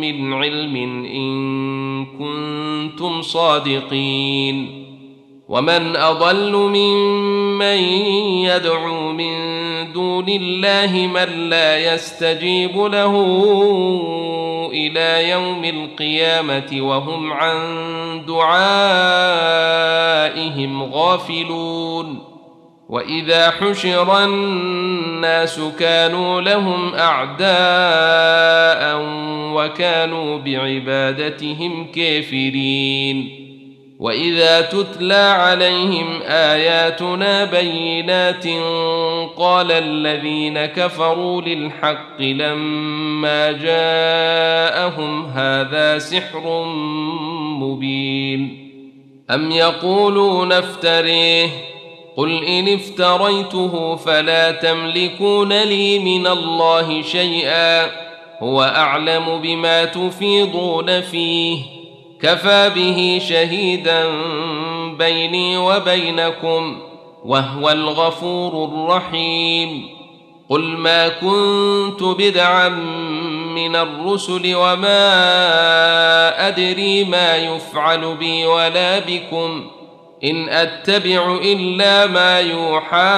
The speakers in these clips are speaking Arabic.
من علم إن كنتم صادقين. ومن أضل ممن يدعو من دون الله من لا يستجيب له إلى يوم القيامة وهم عن دعائهم غافلون. واذا حشر الناس كانوا لهم اعداء وكانوا بعبادتهم كافرين واذا تتلى عليهم اياتنا بينات قال الذين كفروا للحق لما جاءهم هذا سحر مبين ام يقولون افتريه قل ان افتريته فلا تملكون لي من الله شيئا هو اعلم بما تفيضون فيه كفى به شهيدا بيني وبينكم وهو الغفور الرحيم قل ما كنت بدعا من الرسل وما ادري ما يفعل بي ولا بكم إن أتبع إلا ما يوحى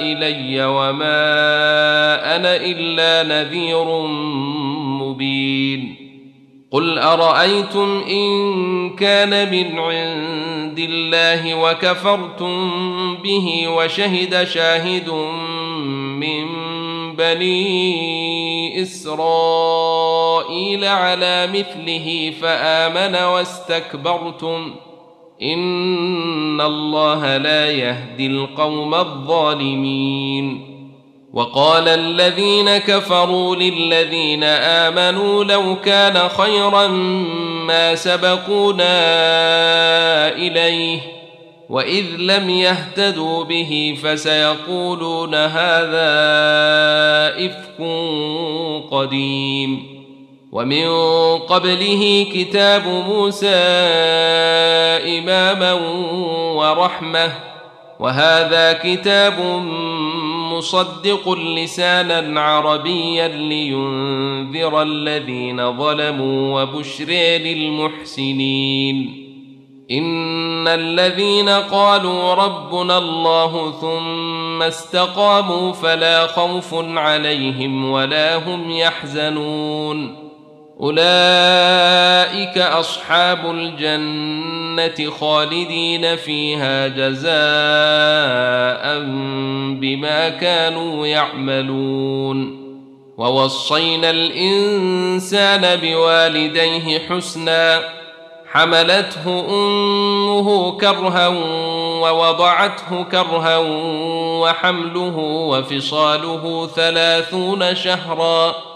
إلي وما أنا إلا نذير مبين. قل أرأيتم إن كان من عند الله وكفرتم به وشهد شاهد من بني إسرائيل على مثله فآمن واستكبرتم ان الله لا يهدي القوم الظالمين وقال الذين كفروا للذين امنوا لو كان خيرا ما سبقونا اليه واذ لم يهتدوا به فسيقولون هذا افك قديم ومن قبله كتاب موسى إماما ورحمة وهذا كتاب مصدق لسانا عربيا لينذر الذين ظلموا وبشر للمحسنين. إن الذين قالوا ربنا الله ثم استقاموا فلا خوف عليهم ولا هم يحزنون. أولئك أصحاب الجنة خالدين فيها جزاء بما كانوا يعملون. ووصينا الإنسان بوالديه حسنا حملته أمه كرها ووضعته كرها وحمله وفصاله ثلاثون شهرا.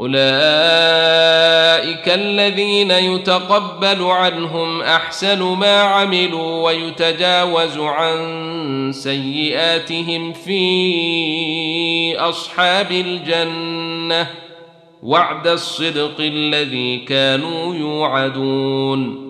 أولئك الذين يتقبل عنهم أحسن ما عملوا ويتجاوز عن سيئاتهم في أصحاب الجنة وعد الصدق الذي كانوا يوعدون.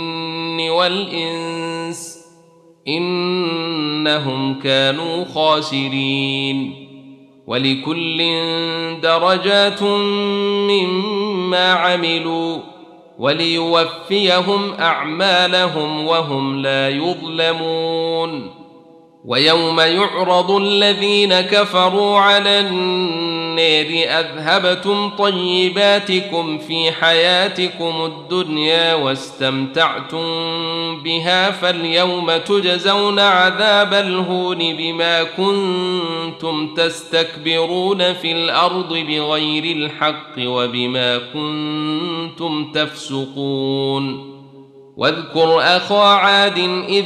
والإنس إنهم كانوا خاسرين ولكل درجات مما عملوا وليوفيهم أعمالهم وهم لا يظلمون ويوم يعرض الذين كفروا على النار أذهبتم طيباتكم في حياتكم الدنيا واستمتعتم بها فاليوم تجزون عذاب الهون بما كنتم تستكبرون في الأرض بغير الحق وبما كنتم تفسقون واذكر أخا عاد إذ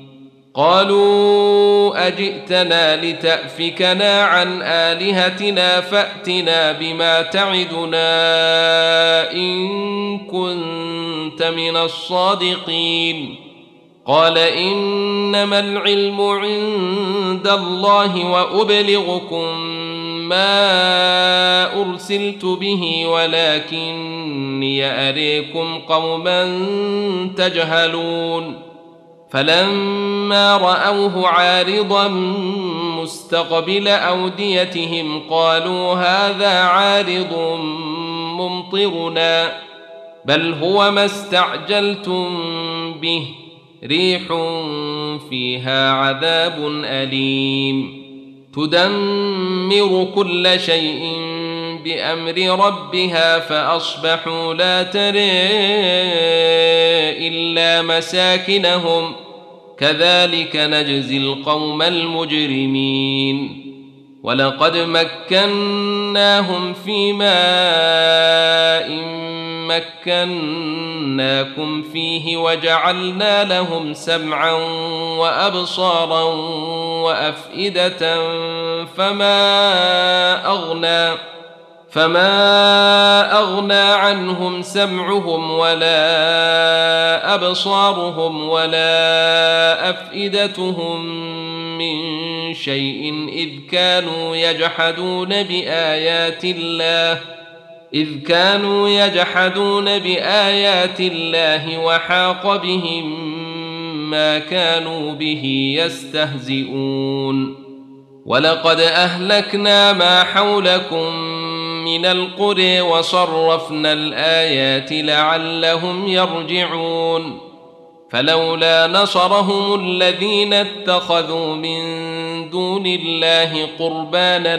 قالوا أجئتنا لتأفكنا عن آلهتنا فأتنا بما تعدنا إن كنت من الصادقين. قال إنما العلم عند الله وأبلغكم ما أرسلت به ولكني أريكم قوما تجهلون. فلما رأوه عارضا مستقبل أوديتهم قالوا هذا عارض ممطرنا بل هو ما استعجلتم به ريح فيها عذاب أليم. تدمر كل شيء بأمر ربها فأصبحوا لا تري إلا مساكنهم. كذلك نجزي القوم المجرمين. ولقد مكناهم في ماء مكناكم فيه وجعلنا لهم سمعا وأبصارا وأفئدة فما أغنى فما اغنى عنهم سمعهم ولا ابصارهم ولا افئدتهم من شيء اذ كانوا يجحدون بايات الله اذ كانوا يجحدون بايات الله وحاق بهم ما كانوا به يستهزئون ولقد اهلكنا ما حولكم من القرى وصرفنا الآيات لعلهم يرجعون. فلولا نصرهم الذين اتخذوا من دون الله قربانا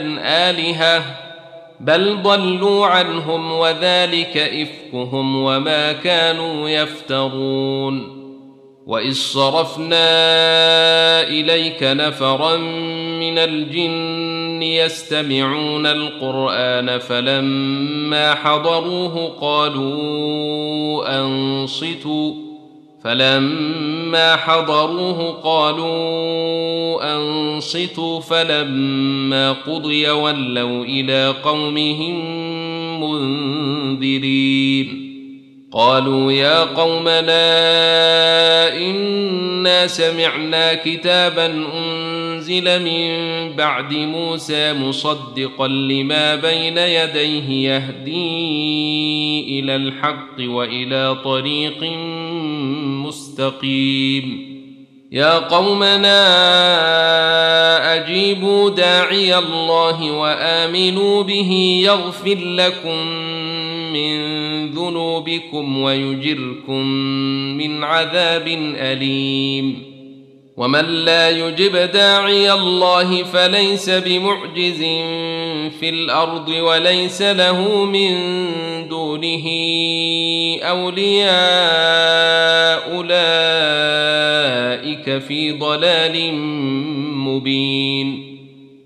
آلهة بل ضلوا عنهم وذلك إفكهم وما كانوا يفترون. واذ صرفنا اليك نفرا من الجن يستمعون القرآن فلما حضروه قالوا أنصتوا فلما حضروه قالوا أنصتوا فلما قضي ولوا إلى قومهم منذرين قالوا يا قومنا إنا سمعنا كتابا أنزل من بعد موسى مصدقا لما بين يديه يهدي إلى الحق وإلى طريق مستقيم. يا قومنا أجيبوا داعي الله وآمنوا به يغفر لكم من ذنوبكم ويجركم من عذاب أليم. ومن لا يجب داعي الله فليس بمعجز في الأرض وليس له من دونه أولياء. أولئك في ضلال مبين.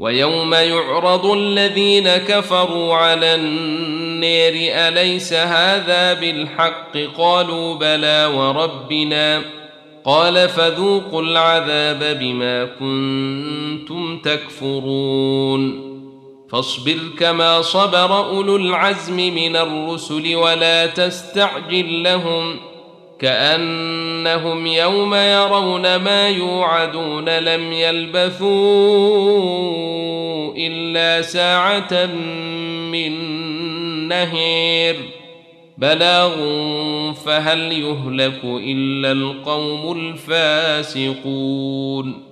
ويوم يعرض الذين كفروا على النير أليس هذا بالحق؟ قالوا بلى وربنا. قال فذوقوا العذاب بما كنتم تكفرون. فاصبر كما صبر أولو العزم من الرسل ولا تستعجل لهم. كأنهم يوم يرون ما يوعدون لم يلبثوا إلا ساعة من نهير. بلاغ فهل يهلك إلا القوم الفاسقون.